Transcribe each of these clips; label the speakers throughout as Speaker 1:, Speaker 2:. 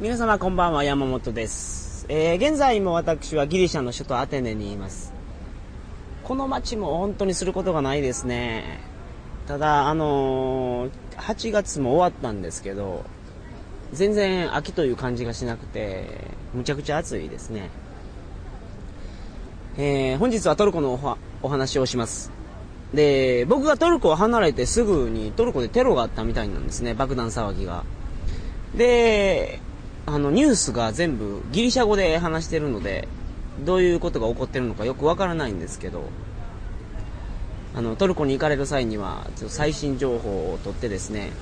Speaker 1: 皆様こんばんは、山本です。えー、現在も私はギリシャの首都アテネにいます。この街も本当にすることがないですね。ただ、あのー、8月も終わったんですけど、全然秋という感じがしなくて、むちゃくちゃ暑いですね。えー、本日はトルコのおお話をします。で、僕がトルコを離れてすぐにトルコでテロがあったみたいなんですね、爆弾騒ぎが。で、あの、ニュースが全部ギリシャ語で話してるので、どういうことが起こってるのかよくわからないんですけど、あの、トルコに行かれる際には、ちょっと最新情報を取ってですね、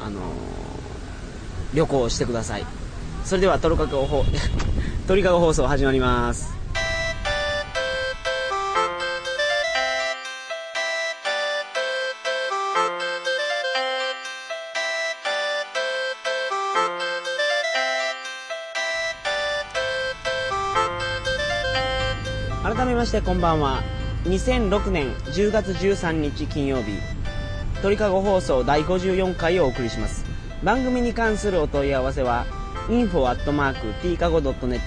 Speaker 1: あの旅行してください。それではトルカゴ放、トリカゴ放送始まります。改めましてこんばんは。2006年10月13日金曜日鳥かご放送第54回をお送りします。番組に関するお問い合わせは info.tkago.net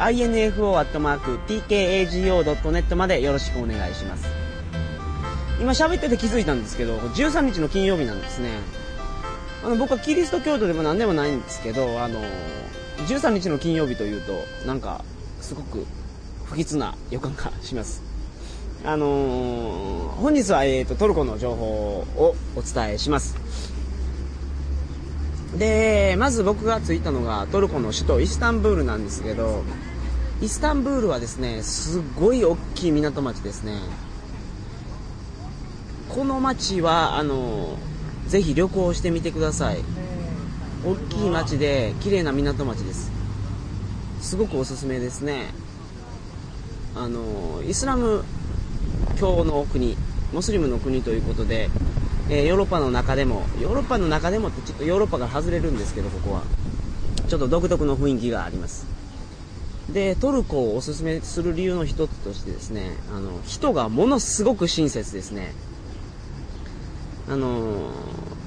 Speaker 1: info.tkago.net までよろしくお願いします。今喋ってて気づいたんですけど13日の金曜日なんですね。あの僕はキリスト教徒でも何でもないんですけどあの13日の金曜日というとなんかすごく不吉な予感がします。あのー、本日は、えーと、トルコの情報をお伝えします。で、まず僕が着いたのがトルコの首都イスタンブールなんですけど、イスタンブールはですね、すごい大きい港町ですね。この町は、あのー、ぜひ旅行してみてください。大きい町で綺麗な港町です。すごくおすすめですね。あのイスラム教の国ムスリムの国ということで、えー、ヨーロッパの中でもヨーロッパの中でもってちょっとヨーロッパから外れるんですけどここは。ちょっと独特の雰囲気があります。でトルコをおすすめする理由の一つとしてですねあの人がものすごく親切ですね。あの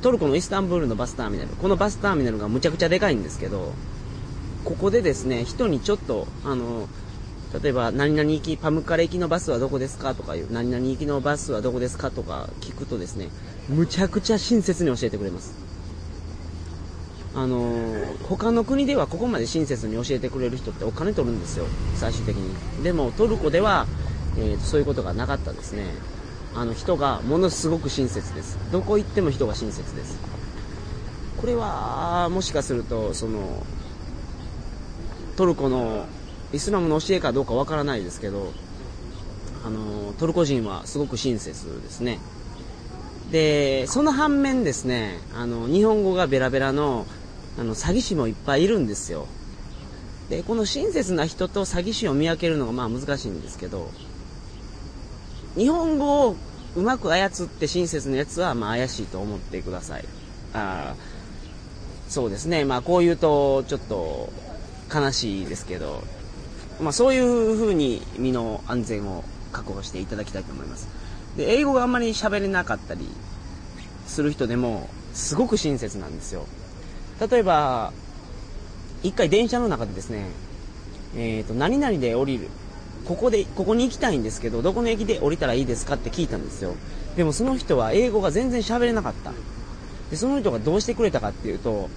Speaker 1: トルコのイスタンブールのバスターミナル。このバスターミナルがむちゃくちゃでかいんですけどここでですね人にちょっとあの例えば、何々行き、パムカレ行きのバスはどこですかとかいう、何々行きのバスはどこですかとか聞くとですね、むちゃくちゃ親切に教えてくれます。あのー、他の国ではここまで親切に教えてくれる人ってお金取るんですよ、最終的に。でも、トルコでは、えー、そういうことがなかったですね。あの、人がものすごく親切です。どこ行っても人が親切です。これは、もしかすると、その、トルコのイスラムの教えかどうかわからないですけど、あの、トルコ人はすごく親切ですね。で、その反面ですね、あの、日本語がベラベラの、あの、詐欺師もいっぱいいるんですよ。で、この親切な人と詐欺師を見分けるのがまあ難しいんですけど、日本語をうまく操って親切なやつはまあ怪しいと思ってください。あそうですね、まあこう言うとちょっと悲しいですけど、まあ、そういう風に身の安全を確保していただきたいと思います。で、英語があんまり喋れなかったりする人でも、すごく親切なんですよ。例えば、一回電車の中でですね、えっ、ー、と、何々で降りる。ここで、ここに行きたいんですけど、どこの駅で降りたらいいですかって聞いたんですよ。でもその人は英語が全然喋れなかった。で、その人がどうしてくれたかっていうと、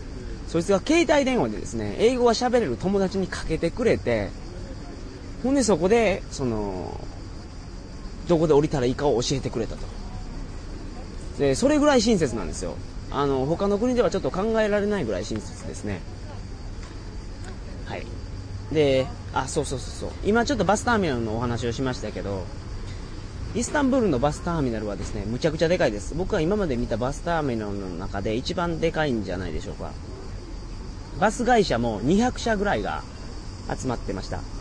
Speaker 1: そいつが携帯電話でですね、英語が喋れる友達にかけてくれて、ほんでそこで、その、どこで降りたらいいかを教えてくれたと。で、それぐらい親切なんですよ。あの、他の国ではちょっと考えられないぐらい親切ですね。はい。で、あ、そうそうそうそう。今ちょっとバスターミナルのお話をしましたけど、イスタンブールのバスターミナルはですね、むちゃくちゃでかいです。僕は今まで見たバスターミナルの中で一番でかいんじゃないでしょうか。バス会社も200社ぐらいが集まってました。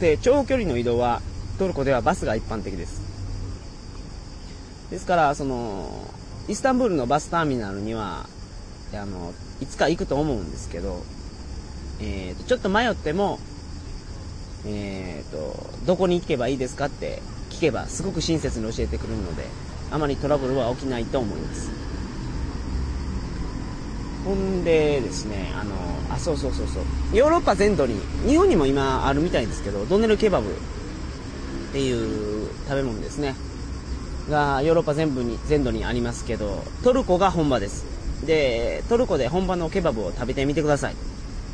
Speaker 1: で、長距離の移動はトルコではバスが一般的です。ですから、その、イスタンブールのバスターミナルには、あの、いつか行くと思うんですけど、えーと、ちょっと迷っても、えーと、どこに行けばいいですかって聞けば、すごく親切に教えてくれるので、あまりトラブルは起きないと思います。ほんでですね、あの、あそうそうそうそう。ヨーロッパ全土に日本にも今あるみたいですけどドネルケバブっていう食べ物ですね。がヨーロッパ全部に全土にありますけどトルコが本場です。でトルコで本場のケバブを食べてみてください。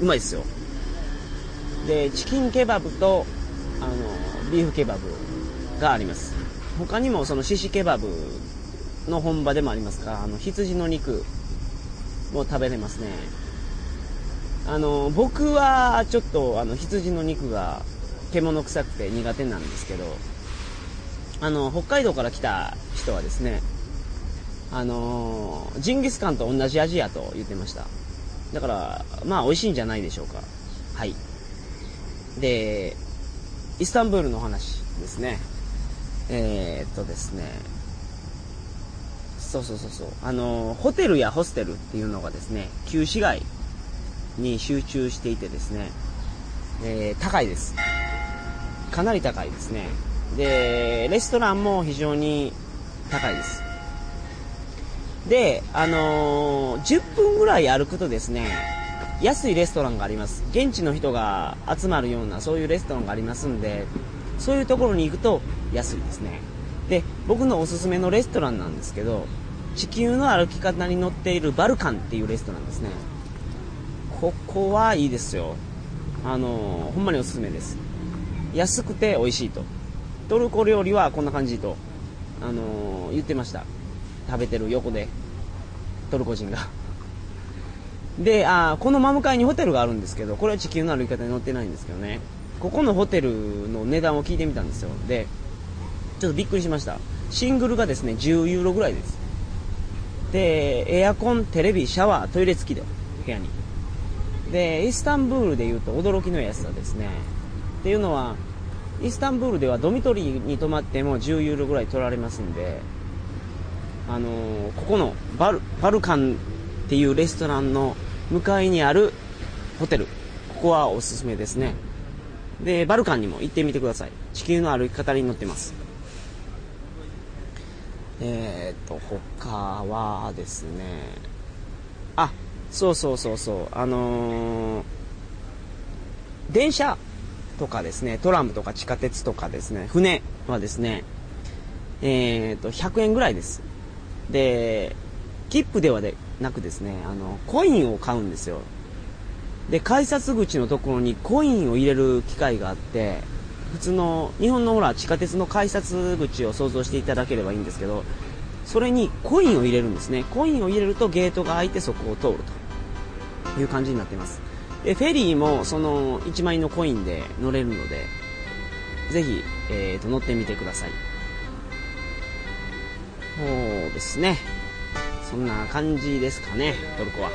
Speaker 1: うまいですよ。でチキンケバブとあのビーフケバブがあります。他にもそのシシケバブの本場でもありますかあの羊の肉も食べれますね。あの僕はちょっとあの羊の肉が獣臭くて苦手なんですけどあの北海道から来た人はですねあのジンギスカンと同じ味やと言ってました。だからまあ美味しいんじゃないでしょうか。はい。でイスタンブールの話ですね。えー、っとですね。そうそうそうそう。あのホテルやホステルっていうのがですね旧市街に集中していてですね、えー、高いです。かなり高いですね。でレストランも非常に高いです。であのー、10分ぐらい歩くとですね安いレストランがあります。現地の人が集まるようなそういうレストランがありますんでそういうところに行くと安いですね。で僕のおすすめのレストランなんですけど地球の歩き方に乗っているバルカンっていうレストランですね。ここはいいですよ。あの、ほんまにおすすめです。安くて美味しいと。トルコ料理はこんな感じと、あの、言ってました。食べてる横でトルコ人が。であこの真向かいにホテルがあるんですけどこれは地球の歩き方に載ってないんですけどね。ここのホテルの値段を聞いてみたんですよ。でちょっとびっくりしました。シングルがですね10ユーロぐらいです。でエアコンテレビシャワートイレ付きで部屋に。でイスタンブールでいうと驚きの安さですね。っていうのはイスタンブールではドミトリーに泊まっても10ユーロぐらい取られますんであのー、ここのバルバルカンっていうレストランの向かいにあるホテル。ここはおすすめですね。でバルカンにも行ってみてください。地球の歩き方に乗ってます。えー、っと他はですね。あそうそうそうそう。あのー、電車とかですねトラムとか地下鉄とかですね船はですねえー、っと100円ぐらいです。で切符ではでなくですねあのコインを買うんですよ。で改札口のところにコインを入れる機械があって普通の日本のほら地下鉄の改札口を想像していただければいいんですけどそれにコインを入れるんですね。コインを入れるとゲートが開いてそこを通るという感じになっています。でフェリーもその1万円のコインで乗れるのでぜひ、えーと乗ってみてください。そうですね。そんな感じですかねトルコは。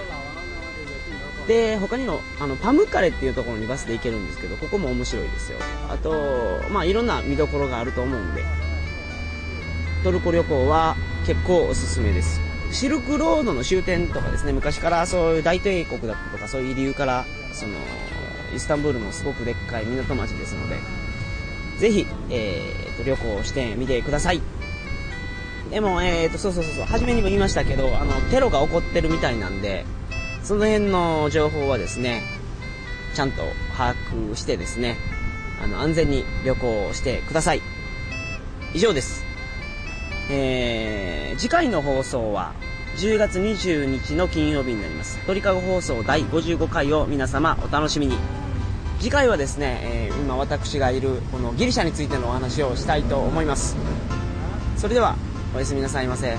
Speaker 1: で他にもあのパムカレっていうところにバスで行けるんですけどここも面白いですよ。あとまあいろんな見どころがあると思うんで。トルコ旅行は結構おすすめです。シルクロードの終点とかですね昔からそういう大帝国だったとかそういう理由からそのイスタンブールもすごくでっかい港町ですのでぜひ、えーと、旅行してみてください。でも、えーと、そうそうそうそう、初めにも言いましたけど、あの、テロが起こってるみたいなんで、その辺の情報はですね、ちゃんと把握してですね、あの、安全に旅行してください。以上です。えー、次回の放送は、10月20日の金曜日になります。鳥かご放送第55回を皆様お楽しみに。次回はですね、えー、今私がいるこのギリシャについてのお話をしたいと思います。それでは、おやすみなさいませ。